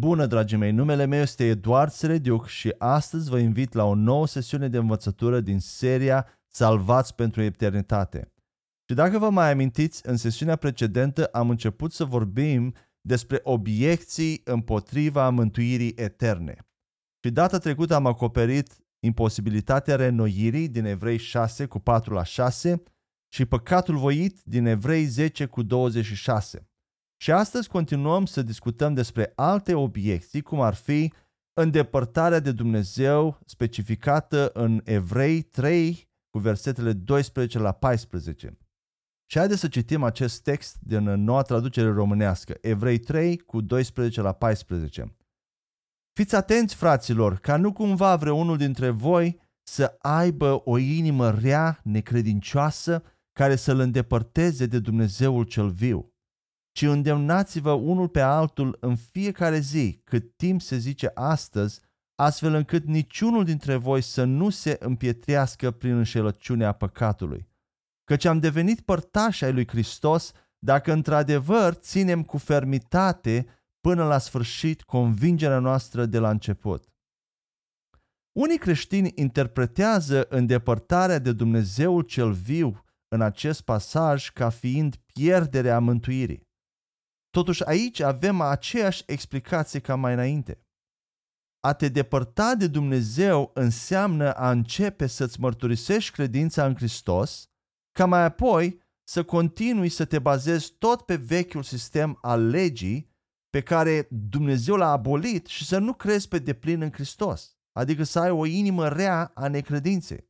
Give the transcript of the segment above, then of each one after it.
Bună, dragii mei! Numele meu este Eduard Serediuc și astăzi vă invit la o nouă sesiune de învățătură din seria Salvați pentru eternitate. Și dacă vă mai amintiți, în sesiunea precedentă am început să vorbim despre obiecții împotriva mântuirii eterne. Și data trecută am acoperit imposibilitatea renoirii din Evrei 6 cu 4 la 6 și păcatul voit din Evrei 10 cu 26. Și astăzi continuăm să discutăm despre alte obiecții, cum ar fi îndepărtarea de Dumnezeu specificată în Evrei 3 cu versetele 12 la 14. Și haideți să citim acest text din noua traducere românească, Evrei 3 cu 12 la 14. Fiți atenți, fraților, ca nu cumva vreunul dintre voi să aibă o inimă rea, necredincioasă, care să-L îndepărteze de Dumnezeul cel viu ci îndemnați-vă unul pe altul în fiecare zi, cât timp se zice astăzi, astfel încât niciunul dintre voi să nu se împietrească prin înșelăciunea păcatului. Căci am devenit părtași ai lui Hristos dacă într-adevăr ținem cu fermitate până la sfârșit convingerea noastră de la început. Unii creștini interpretează îndepărtarea de Dumnezeul cel viu în acest pasaj ca fiind pierderea mântuirii. Totuși aici avem aceeași explicație ca mai înainte. A te depărta de Dumnezeu înseamnă a începe să-ți mărturisești credința în Hristos, ca mai apoi să continui să te bazezi tot pe vechiul sistem al legii pe care Dumnezeu l-a abolit și să nu crezi pe deplin în Hristos, adică să ai o inimă rea a necredinței.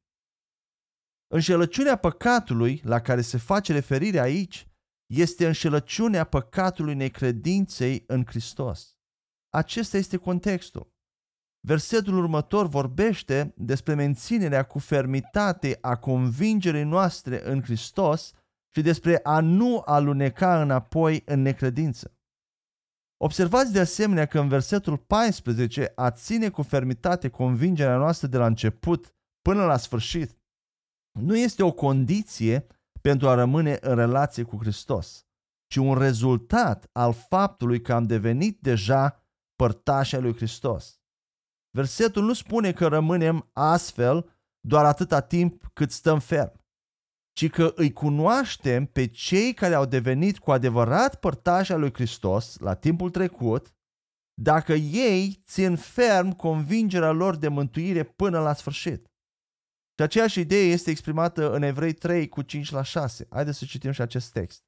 Înșelăciunea păcatului la care se face referire aici este înșelăciunea păcatului necredinței în Hristos. Acesta este contextul. Versetul următor vorbește despre menținerea cu fermitate a convingerii noastre în Hristos și despre a nu aluneca înapoi în necredință. Observați de asemenea că în versetul 14 a ține cu fermitate convingerea noastră de la început până la sfârșit nu este o condiție pentru a rămâne în relație cu Hristos, ci un rezultat al faptului că am devenit deja părtași lui Hristos. Versetul nu spune că rămânem astfel doar atâta timp cât stăm ferm, ci că îi cunoaștem pe cei care au devenit cu adevărat părtași lui Hristos la timpul trecut, dacă ei țin ferm convingerea lor de mântuire până la sfârșit. Și aceeași idee este exprimată în Evrei 3 cu 5 la 6. Haideți să citim și acest text.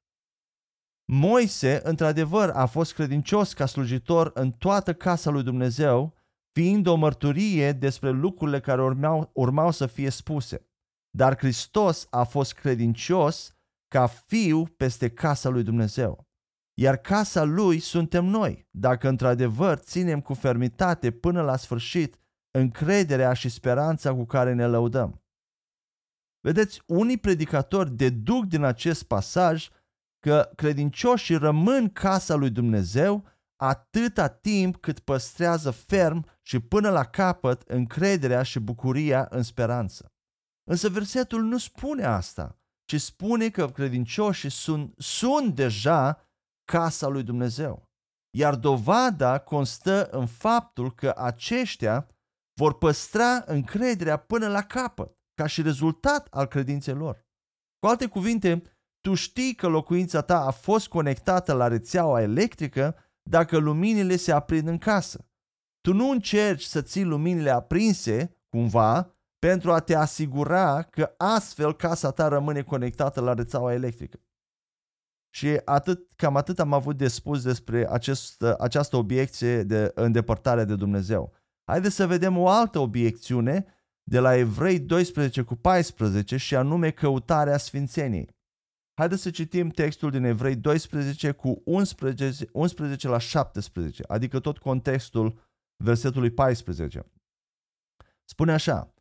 Moise, într-adevăr, a fost credincios ca slujitor în toată casa lui Dumnezeu, fiind o mărturie despre lucrurile care urmau, urmau să fie spuse. Dar Hristos a fost credincios ca fiu peste casa lui Dumnezeu. Iar casa lui suntem noi, dacă într-adevăr ținem cu fermitate până la sfârșit încrederea și speranța cu care ne lăudăm. Vedeți, unii predicatori deduc din acest pasaj că credincioșii rămân casa lui Dumnezeu atâta timp cât păstrează ferm și până la capăt încrederea și bucuria în speranță. Însă versetul nu spune asta, ci spune că credincioșii sunt, sunt deja casa lui Dumnezeu. Iar dovada constă în faptul că aceștia vor păstra încrederea până la capăt ca și rezultat al credinței lor. Cu alte cuvinte, tu știi că locuința ta a fost conectată la rețeaua electrică dacă luminile se aprind în casă. Tu nu încerci să ții luminile aprinse, cumva, pentru a te asigura că astfel casa ta rămâne conectată la rețeaua electrică. Și atât, cam atât am avut de spus despre acest, această obiecție de îndepărtare de Dumnezeu. Haideți să vedem o altă obiecțiune de la Evrei 12 cu 14 și anume căutarea sfințeniei. Haideți să citim textul din Evrei 12 cu 11, 11 la 17, adică tot contextul versetului 14. Spune așa,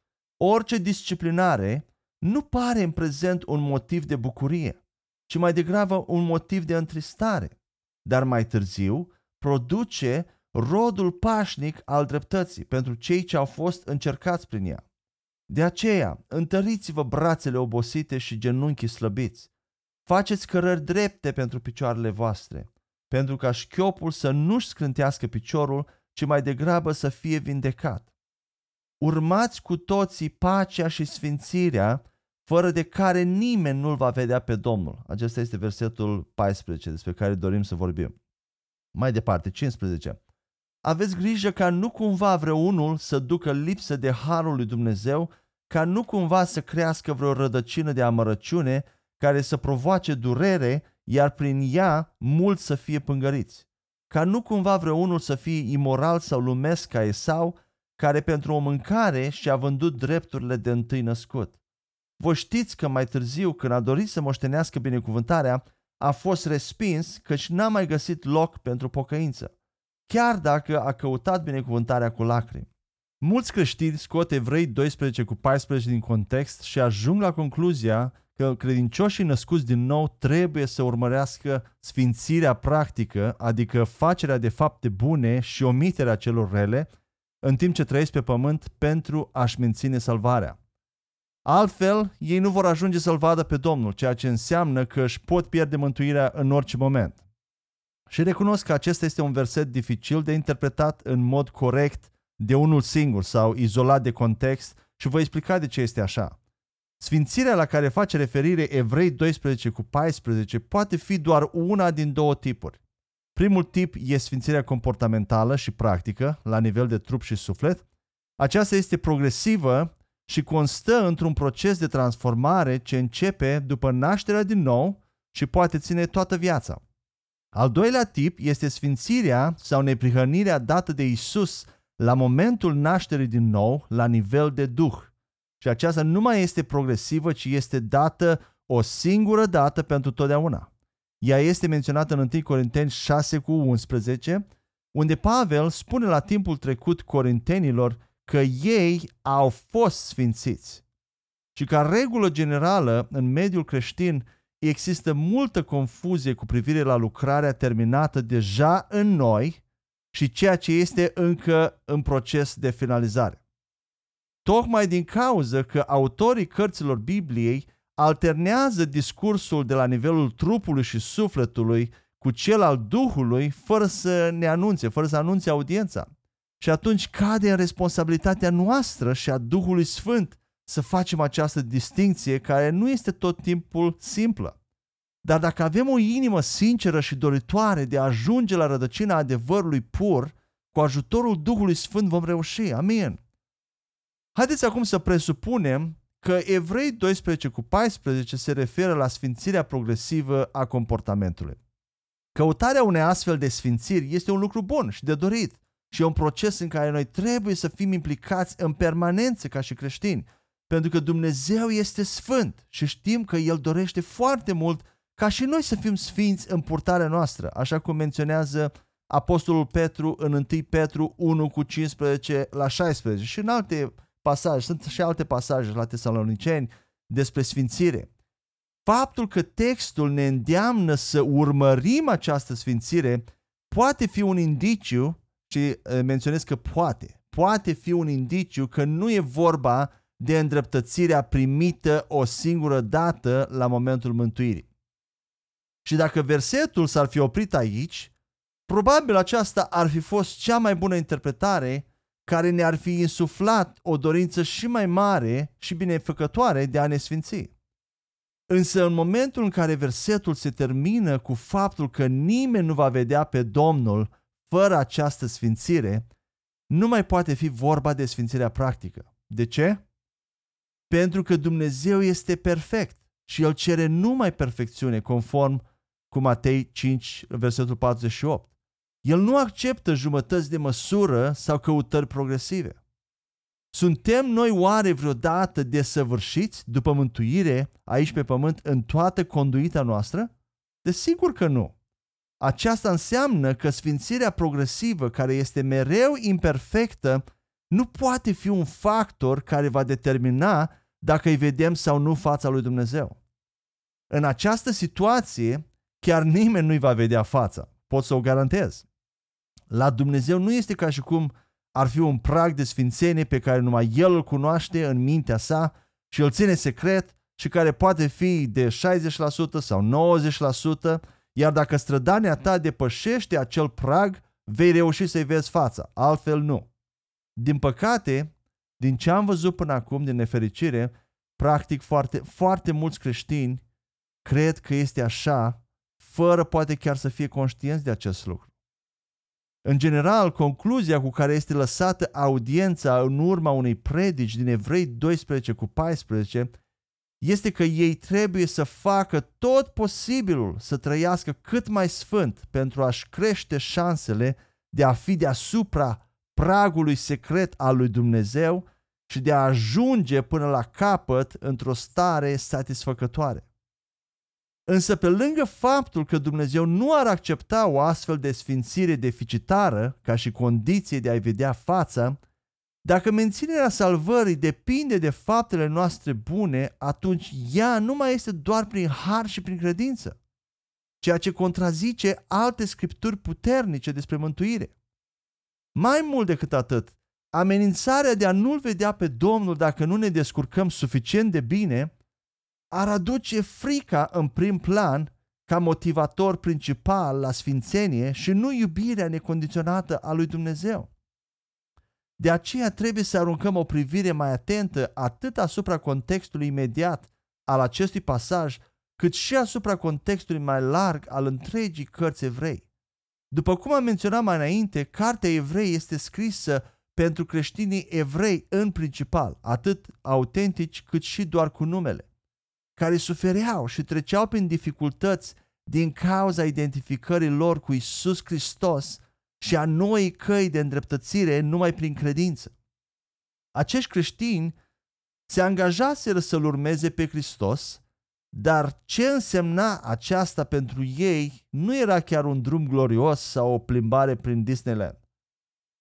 orice disciplinare nu pare în prezent un motiv de bucurie, ci mai degrabă un motiv de întristare, dar mai târziu produce rodul pașnic al dreptății pentru cei ce au fost încercați prin ea. De aceea, întăriți-vă brațele obosite și genunchii slăbiți. Faceți cărări drepte pentru picioarele voastre. pentru ca șchiopul să nu-și scrântească piciorul, ci mai degrabă să fie vindecat. Urmați cu toții pacea și sfințirea, fără de care nimeni nu-l va vedea pe Domnul. Acesta este versetul 14 despre care dorim să vorbim. Mai departe, 15. Aveți grijă ca nu cumva vreunul să ducă lipsă de harul lui Dumnezeu, ca nu cumva să crească vreo rădăcină de amărăciune care să provoace durere, iar prin ea mulți să fie pângăriți. Ca nu cumva vreunul să fie imoral sau lumesc ca Esau, care pentru o mâncare și-a vândut drepturile de întâi născut. Vă știți că mai târziu, când a dorit să moștenească binecuvântarea, a fost respins căci n-a mai găsit loc pentru pocăință, chiar dacă a căutat binecuvântarea cu lacrimi. Mulți creștini scot Evrei 12 cu 14 din context și ajung la concluzia că credincioșii născuți din nou trebuie să urmărească sfințirea practică, adică facerea de fapte bune și omiterea celor rele, în timp ce trăiesc pe pământ pentru a-și menține salvarea. Altfel, ei nu vor ajunge să-L vadă pe Domnul, ceea ce înseamnă că își pot pierde mântuirea în orice moment. Și recunosc că acesta este un verset dificil de interpretat în mod corect de unul singur sau izolat de context și voi explica de ce este așa. Sfințirea la care face referire Evrei 12 cu 14 poate fi doar una din două tipuri. Primul tip e sfințirea comportamentală și practică, la nivel de trup și suflet. Aceasta este progresivă și constă într-un proces de transformare ce începe după nașterea din nou și poate ține toată viața. Al doilea tip este sfințirea sau neprihănirea dată de Isus la momentul nașterii din nou la nivel de duh. Și aceasta nu mai este progresivă, ci este dată o singură dată pentru totdeauna. Ea este menționată în 1 Corinteni 6 cu 11, unde Pavel spune la timpul trecut corintenilor că ei au fost sfințiți. Și ca regulă generală, în mediul creștin, există multă confuzie cu privire la lucrarea terminată deja în noi și ceea ce este încă în proces de finalizare. Tocmai din cauza că autorii cărților Bibliei alternează discursul de la nivelul trupului și sufletului cu cel al Duhului fără să ne anunțe, fără să anunțe audiența. Și atunci cade în responsabilitatea noastră și a Duhului Sfânt să facem această distinție care nu este tot timpul simplă. Dar dacă avem o inimă sinceră și doritoare de a ajunge la rădăcina adevărului pur, cu ajutorul Duhului Sfânt vom reuși. Amin. Haideți acum să presupunem că Evrei 12 cu 14 se referă la sfințirea progresivă a comportamentului. Căutarea unei astfel de sfințiri este un lucru bun și de dorit și e un proces în care noi trebuie să fim implicați în permanență ca și creștini, pentru că Dumnezeu este sfânt și știm că El dorește foarte mult ca și noi să fim sfinți în purtarea noastră, așa cum menționează Apostolul Petru în 1 Petru 1 cu 15 la 16 și în alte pasaje, sunt și alte pasaje la Tesaloniceni despre sfințire. Faptul că textul ne îndeamnă să urmărim această sfințire poate fi un indiciu, și menționez că poate, poate fi un indiciu că nu e vorba de îndreptățirea primită o singură dată la momentul mântuirii. Și dacă versetul s-ar fi oprit aici, probabil aceasta ar fi fost cea mai bună interpretare care ne-ar fi insuflat o dorință și mai mare și binefăcătoare de a ne sfinți. Însă în momentul în care versetul se termină cu faptul că nimeni nu va vedea pe Domnul fără această sfințire, nu mai poate fi vorba de sfințirea practică. De ce? Pentru că Dumnezeu este perfect și El cere numai perfecțiune conform cu Matei 5, versetul 48. El nu acceptă jumătăți de măsură sau căutări progresive. Suntem noi oare vreodată desăvârșiți după mântuire aici pe pământ în toată conduita noastră? Desigur că nu. Aceasta înseamnă că sfințirea progresivă, care este mereu imperfectă, nu poate fi un factor care va determina dacă îi vedem sau nu fața lui Dumnezeu. În această situație, chiar nimeni nu-i va vedea fața. Pot să o garantez. La Dumnezeu nu este ca și cum ar fi un prag de sfințenie pe care numai El îl cunoaște în mintea sa și îl ține secret și care poate fi de 60% sau 90%, iar dacă strădania ta depășește acel prag, vei reuși să-i vezi fața, altfel nu. Din păcate, din ce am văzut până acum, din nefericire, practic foarte, foarte mulți creștini cred că este așa, fără poate chiar să fie conștienți de acest lucru. În general, concluzia cu care este lăsată audiența în urma unei predici din Evrei 12 cu 14 este că ei trebuie să facă tot posibilul să trăiască cât mai sfânt pentru a-și crește șansele de a fi deasupra pragului secret al lui Dumnezeu și de a ajunge până la capăt într-o stare satisfăcătoare. Însă pe lângă faptul că Dumnezeu nu ar accepta o astfel de sfințire deficitară ca și condiție de a-i vedea fața, dacă menținerea salvării depinde de faptele noastre bune, atunci ea nu mai este doar prin har și prin credință, ceea ce contrazice alte scripturi puternice despre mântuire. Mai mult decât atât, amenințarea de a nu-L vedea pe Domnul dacă nu ne descurcăm suficient de bine ar aduce frica în prim plan ca motivator principal la sfințenie și nu iubirea necondiționată a lui Dumnezeu. De aceea trebuie să aruncăm o privire mai atentă atât asupra contextului imediat al acestui pasaj, cât și asupra contextului mai larg al întregii cărți evrei. După cum am menționat mai înainte, cartea evrei este scrisă pentru creștinii evrei în principal, atât autentici cât și doar cu numele care sufereau și treceau prin dificultăți din cauza identificării lor cu Isus Hristos și a noii căi de îndreptățire numai prin credință. Acești creștini se angajaseră să-L urmeze pe Hristos, dar ce însemna aceasta pentru ei nu era chiar un drum glorios sau o plimbare prin Disneyland.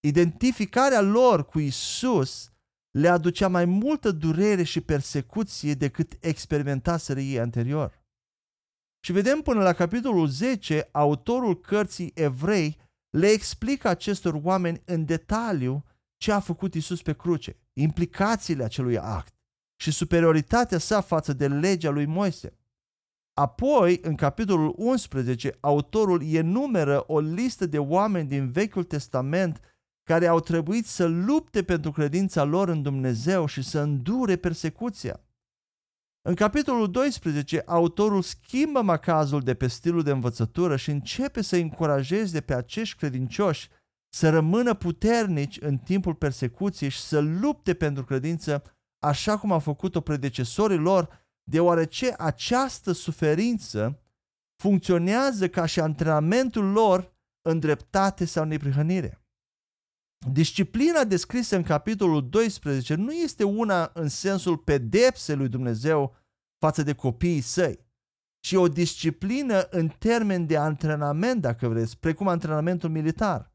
Identificarea lor cu Isus le aducea mai multă durere și persecuție decât experimentaseră ei anterior. Și vedem până la capitolul 10, autorul cărții evrei le explică acestor oameni în detaliu ce a făcut Isus pe cruce, implicațiile acelui act și superioritatea sa față de legea lui Moise. Apoi, în capitolul 11, autorul enumeră o listă de oameni din Vechiul Testament care au trebuit să lupte pentru credința lor în Dumnezeu și să îndure persecuția. În capitolul 12, autorul schimbă macazul de pe stilul de învățătură și începe să încurajeze pe acești credincioși să rămână puternici în timpul persecuției și să lupte pentru credință așa cum au făcut-o predecesorii lor, deoarece această suferință funcționează ca și antrenamentul lor în dreptate sau neprihănire. Disciplina descrisă în capitolul 12 nu este una în sensul pedepsei lui Dumnezeu față de copiii săi, ci o disciplină în termen de antrenament, dacă vreți, precum antrenamentul militar.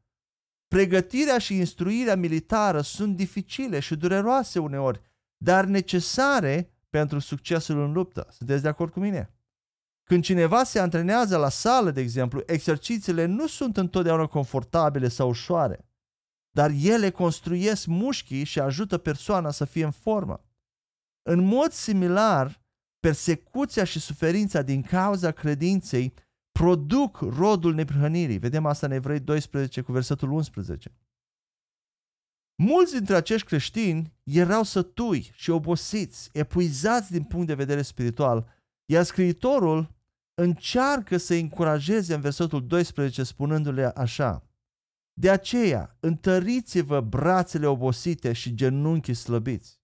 Pregătirea și instruirea militară sunt dificile și dureroase uneori, dar necesare pentru succesul în luptă. Sunteți de acord cu mine? Când cineva se antrenează la sală, de exemplu, exercițiile nu sunt întotdeauna confortabile sau ușoare dar ele construiesc mușchii și ajută persoana să fie în formă. În mod similar, persecuția și suferința din cauza credinței produc rodul neprihănirii. Vedem asta în Evrei 12 cu versetul 11. Mulți dintre acești creștini erau sătui și obosiți, epuizați din punct de vedere spiritual, iar scriitorul încearcă să încurajeze în versetul 12 spunându-le așa de aceea, întăriți-vă brațele obosite și genunchii slăbiți.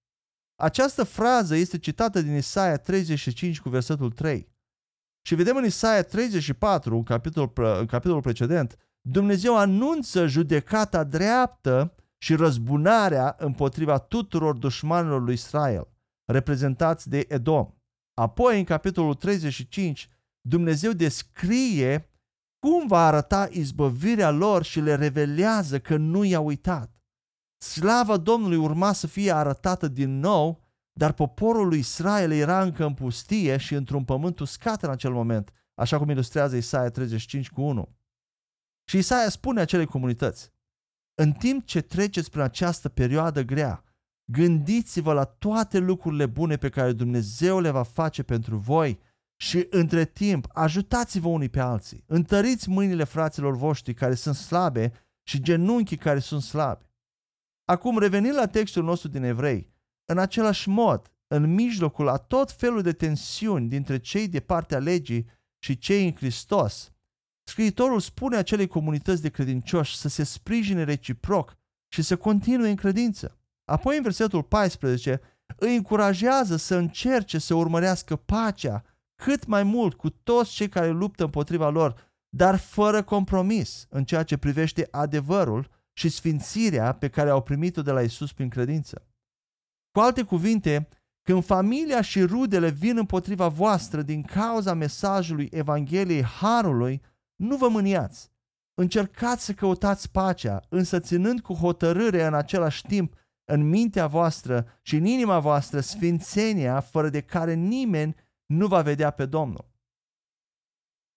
Această frază este citată din Isaia 35 cu versetul 3. Și vedem în Isaia 34, în capitolul, în capitolul precedent, Dumnezeu anunță judecata dreaptă și răzbunarea împotriva tuturor dușmanilor lui Israel, reprezentați de Edom. Apoi, în capitolul 35, Dumnezeu descrie cum va arăta izbăvirea lor și le revelează că nu i-a uitat. Slava Domnului urma să fie arătată din nou, dar poporul lui Israel era încă în pustie și într-un pământ uscat în acel moment, așa cum ilustrează Isaia 35 cu 1. Și Isaia spune acelei comunități, în timp ce treceți prin această perioadă grea, gândiți-vă la toate lucrurile bune pe care Dumnezeu le va face pentru voi Și între timp, ajutați-vă unii pe alții. Întăriți mâinile fraților voștri care sunt slabe și genunchii care sunt slabi. Acum, revenind la textul nostru din Evrei, în același mod, în mijlocul a tot felul de tensiuni dintre cei de partea legii și cei în Hristos, Scriitorul spune acelei comunități de credincioși să se sprijine reciproc și să continue în credință. Apoi, în versetul 14, îi încurajează să încerce să urmărească pacea cât mai mult cu toți cei care luptă împotriva lor, dar fără compromis în ceea ce privește adevărul și sfințirea pe care au primit-o de la Isus prin credință. Cu alte cuvinte, când familia și rudele vin împotriva voastră din cauza mesajului Evangheliei Harului, nu vă mâniați. Încercați să căutați pacea, însă ținând cu hotărâre în același timp în mintea voastră și în inima voastră sfințenia fără de care nimeni nu va vedea pe Domnul.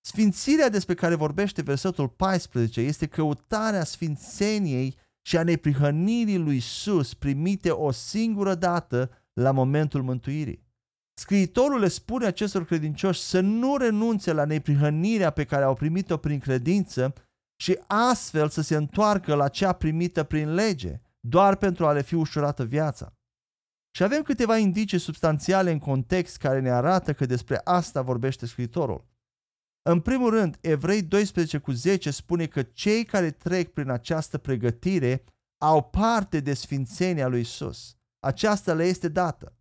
Sfințirea despre care vorbește versetul 14 este căutarea sfințeniei și a neprihănirii lui Isus primite o singură dată la momentul mântuirii. Scriitorul le spune acestor credincioși să nu renunțe la neprihănirea pe care au primit-o prin credință și astfel să se întoarcă la cea primită prin lege, doar pentru a le fi ușurată viața. Și avem câteva indicii substanțiale în context care ne arată că despre asta vorbește Scriitorul. În primul rând, Evrei 12 cu 10 spune că cei care trec prin această pregătire au parte de sfințenia lui Isus. Aceasta le este dată.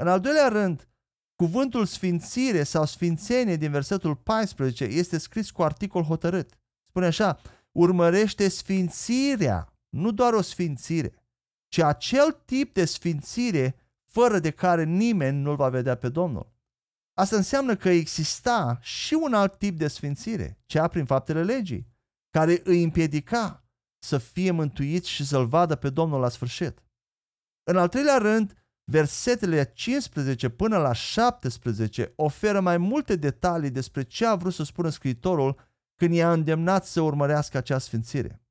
În al doilea rând, cuvântul sfințire sau sfințenie din versetul 14 este scris cu articol hotărât. Spune așa, urmărește sfințirea, nu doar o sfințire, ci acel tip de sfințire fără de care nimeni nu-L va vedea pe Domnul. Asta înseamnă că exista și un alt tip de sfințire, cea prin faptele legii, care îi împiedica să fie mântuit și să-L vadă pe Domnul la sfârșit. În al treilea rând, versetele 15 până la 17 oferă mai multe detalii despre ce a vrut să spună scriitorul când i-a îndemnat să urmărească acea sfințire.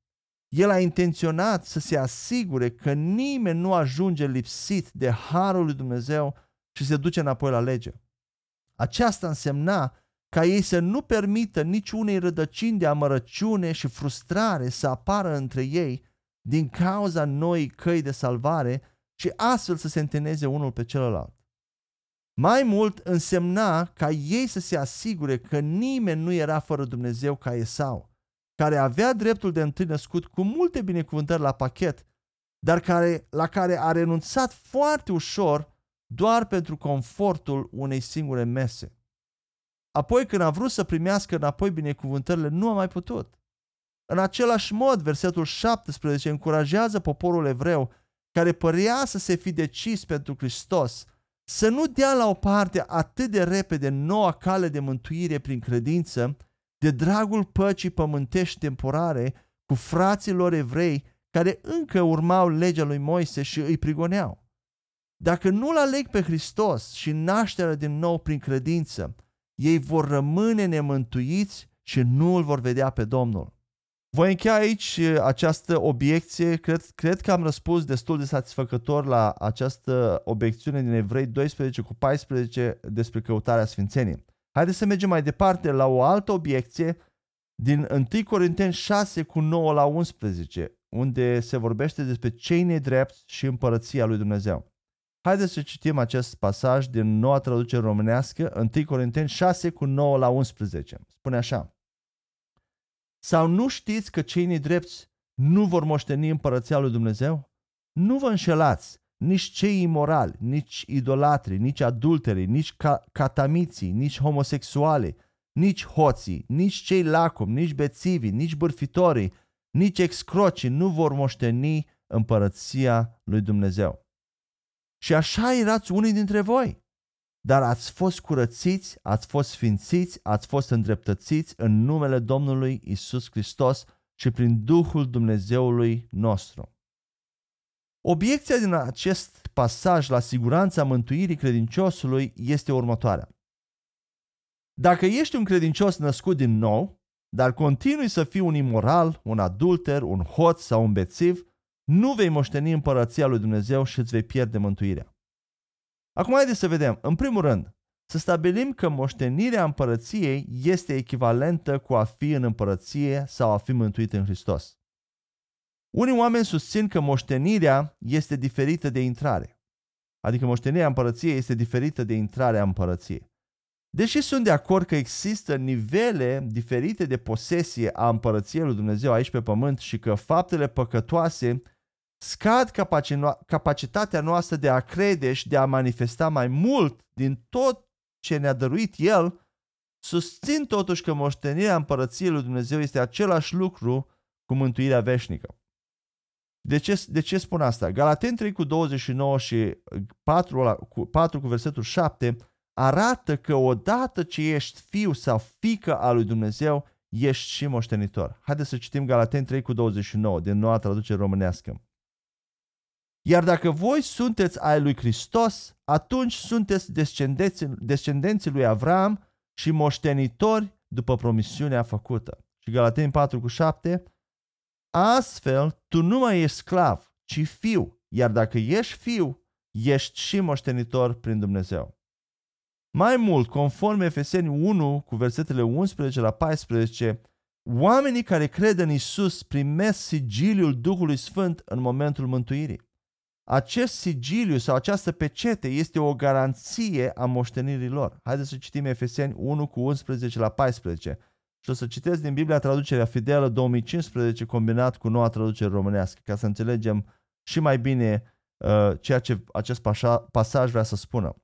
El a intenționat să se asigure că nimeni nu ajunge lipsit de harul lui Dumnezeu și se duce înapoi la lege. Aceasta însemna ca ei să nu permită niciunei rădăcini de amărăciune și frustrare să apară între ei din cauza noii căi de salvare și astfel să se întâlneze unul pe celălalt. Mai mult însemna ca ei să se asigure că nimeni nu era fără Dumnezeu ca Esau, care avea dreptul de întâi născut cu multe binecuvântări la pachet, dar care, la care a renunțat foarte ușor doar pentru confortul unei singure mese. Apoi când a vrut să primească înapoi binecuvântările, nu a mai putut. În același mod, versetul 17 încurajează poporul evreu care părea să se fi decis pentru Hristos, să nu dea la o parte atât de repede noua cale de mântuire prin credință, de dragul păcii pământești temporare cu frații lor evrei care încă urmau legea lui Moise și îi prigoneau. Dacă nu-L aleg pe Hristos și nașterea din nou prin credință, ei vor rămâne nemântuiți și nu îl vor vedea pe Domnul. Voi încheia aici uh, această obiecție. Cred, cred că am răspuns destul de satisfăcător la această obiecțiune din Evrei 12 cu 14 despre căutarea Sfințenii. Haideți să mergem mai departe la o altă obiecție din 1 Corinteni 6 cu 9 la 11, unde se vorbește despre cei nedrepți și împărăția lui Dumnezeu. Haideți să citim acest pasaj din noua traducere românească, 1 Corinteni 6 cu 9 la 11. Spune așa. Sau nu știți că cei nedrepți nu vor moșteni împărăția lui Dumnezeu? Nu vă înșelați, nici cei imorali, nici idolatri, nici adulteri, nici ca- catamiții, nici homosexuali, nici hoții, nici cei lacom, nici bețivii, nici bârfitorii, nici excrocii nu vor moșteni împărăția lui Dumnezeu. Și așa erați unii dintre voi. Dar ați fost curățiți, ați fost sfințiți, ați fost îndreptățiți în numele Domnului Isus Hristos și prin Duhul Dumnezeului nostru. Obiecția din acest pasaj la siguranța mântuirii credinciosului este următoarea. Dacă ești un credincios născut din nou, dar continui să fii un imoral, un adulter, un hoț sau un bețiv, nu vei moșteni împărăția lui Dumnezeu și îți vei pierde mântuirea. Acum haideți să vedem. În primul rând, să stabilim că moștenirea împărăției este echivalentă cu a fi în împărăție sau a fi mântuit în Hristos. Unii oameni susțin că moștenirea este diferită de intrare. Adică moștenirea împărăției este diferită de intrarea împărăției. Deși sunt de acord că există nivele diferite de posesie a împărăției lui Dumnezeu aici pe pământ și că faptele păcătoase scad capacitatea noastră de a crede și de a manifesta mai mult din tot ce ne-a dăruit El, susțin totuși că moștenirea împărăției lui Dumnezeu este același lucru cu mântuirea veșnică. De ce, de ce spun asta? Galaten 3 cu 29 și 4, cu, 4 cu versetul 7 arată că odată ce ești fiu sau fică al lui Dumnezeu, ești și moștenitor. Haideți să citim Galaten 3 cu 29 din noua traducere românească. Iar dacă voi sunteți ai lui Hristos, atunci sunteți descendenții, descendenții lui Avram și moștenitori după promisiunea făcută. Și Galateni 4 cu 7, astfel tu nu mai ești sclav, ci fiu, iar dacă ești fiu, ești și moștenitor prin Dumnezeu. Mai mult, conform Efeseni 1 cu versetele 11 la 14, oamenii care cred în Isus primesc sigiliul Duhului Sfânt în momentul mântuirii. Acest sigiliu sau această pecete este o garanție a moștenirii lor. Haideți să citim Efeseni 1 cu 11 la 14 și o să citesc din Biblia traducerea fidelă 2015 combinat cu noua traducere românească ca să înțelegem și mai bine uh, ceea ce acest pasaj vrea să spună.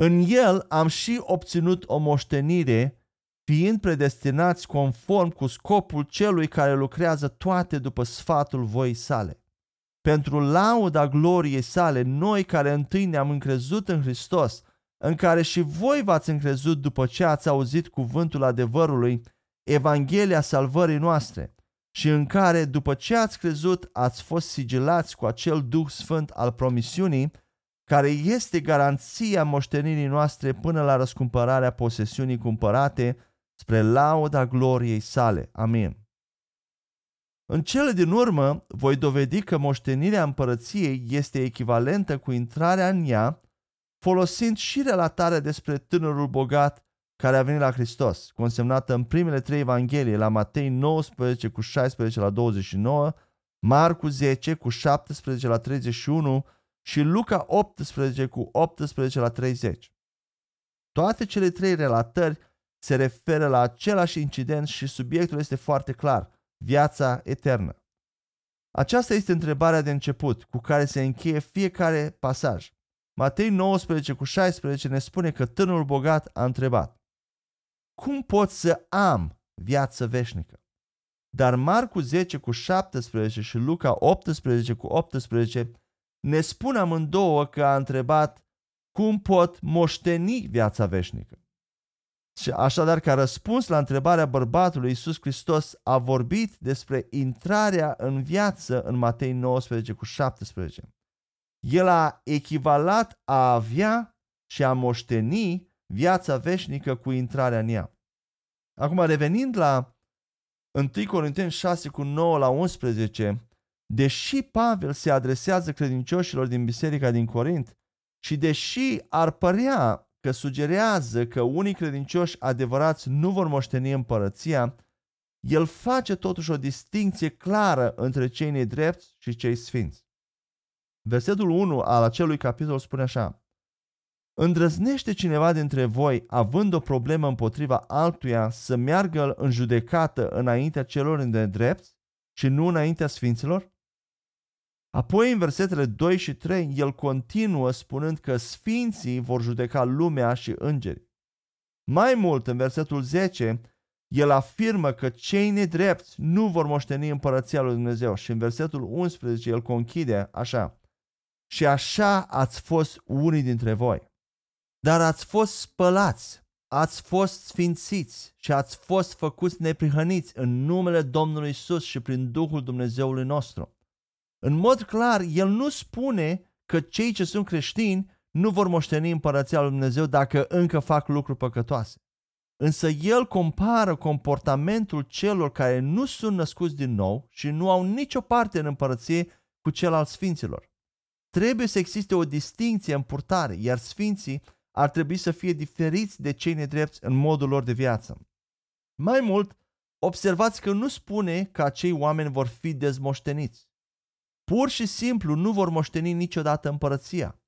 În el am și obținut o moștenire fiind predestinați conform cu scopul celui care lucrează toate după sfatul voii sale pentru lauda gloriei sale, noi care întâi ne-am încrezut în Hristos, în care și voi v-ați încrezut după ce ați auzit cuvântul adevărului, Evanghelia salvării noastre, și în care, după ce ați crezut, ați fost sigilați cu acel Duh Sfânt al promisiunii, care este garanția moștenirii noastre până la răscumpărarea posesiunii cumpărate spre lauda gloriei sale. Amin. În cele din urmă, voi dovedi că moștenirea împărăției este echivalentă cu intrarea în ea, folosind și relatarea despre tânărul bogat care a venit la Hristos, consemnată în primele trei evanghelii, la Matei 19 cu 16 la 29, Marcu 10 cu 17 la 31 și Luca 18 cu 18 la 30. Toate cele trei relatări se referă la același incident și subiectul este foarte clar – viața eternă? Aceasta este întrebarea de început cu care se încheie fiecare pasaj. Matei 19 cu 16 ne spune că tânărul bogat a întrebat Cum pot să am viață veșnică? Dar Marcu 10 cu 17 și Luca 18 cu 18 ne spun amândouă că a întrebat cum pot moșteni viața veșnică. Și așadar, ca răspuns la întrebarea bărbatului, Iisus Hristos a vorbit despre intrarea în viață în Matei 19 cu 17. El a echivalat a avea și a moșteni viața veșnică cu intrarea în ea. Acum, revenind la 1 Corinteni 6 cu 9 la 11, deși Pavel se adresează credincioșilor din biserica din Corint și deși ar părea că sugerează că unii credincioși adevărați nu vor moșteni împărăția, el face totuși o distinție clară între cei nedrepți și cei sfinți. Versetul 1 al acelui capitol spune așa, Îndrăznește cineva dintre voi, având o problemă împotriva altuia, să meargă în judecată înaintea celor nedrepți și nu înaintea sfinților? Apoi, în versetele 2 și 3, el continuă spunând că sfinții vor judeca lumea și îngeri. Mai mult, în versetul 10, el afirmă că cei nedrepți nu vor moșteni împărăția lui Dumnezeu și în versetul 11 el conchide așa Și așa ați fost unii dintre voi, dar ați fost spălați, ați fost sfințiți și ați fost făcuți neprihăniți în numele Domnului Isus și prin Duhul Dumnezeului nostru. În mod clar, el nu spune că cei ce sunt creștini nu vor moșteni împărăția lui Dumnezeu dacă încă fac lucruri păcătoase. Însă el compară comportamentul celor care nu sunt născuți din nou și nu au nicio parte în împărăție cu cel al sfinților. Trebuie să existe o distinție în purtare, iar sfinții ar trebui să fie diferiți de cei nedrepți în modul lor de viață. Mai mult, observați că nu spune că acei oameni vor fi dezmoșteniți. Pur și simplu nu vor moșteni niciodată împărăția.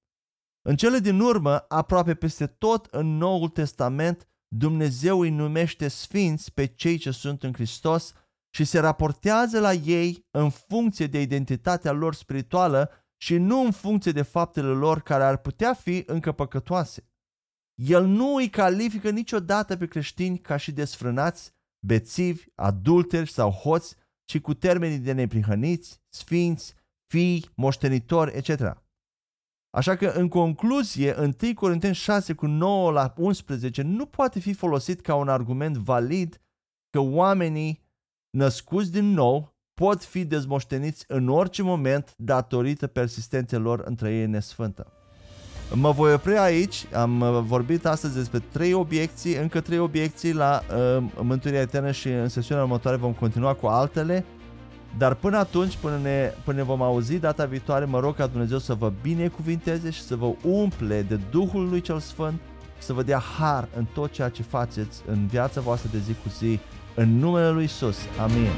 În cele din urmă, aproape peste tot în Noul Testament, Dumnezeu îi numește sfinți pe cei ce sunt în Hristos și se raportează la ei în funcție de identitatea lor spirituală și nu în funcție de faptele lor care ar putea fi încă păcătoase. El nu îi califică niciodată pe creștini ca și desfrânați, bețivi, adulteri sau hoți, ci cu termenii de neprihăniți, sfinți, fii, moștenitori, etc. Așa că, în concluzie, 1 Corinteni 6 cu 9 la 11 nu poate fi folosit ca un argument valid că oamenii născuți din nou pot fi dezmoșteniți în orice moment datorită persistenței lor între ei nesfântă. Mă voi opri aici, am uh, vorbit astăzi despre trei obiecții, încă trei obiecții la uh, Mântuirea Eternă și în sesiunea următoare vom continua cu altele. Dar până atunci, până ne, până ne vom auzi data viitoare, mă rog ca Dumnezeu să vă binecuvinteze și să vă umple de Duhul lui cel Sfânt, să vă dea har în tot ceea ce faceți în viața voastră de zi cu zi, în numele lui Isus. Amin.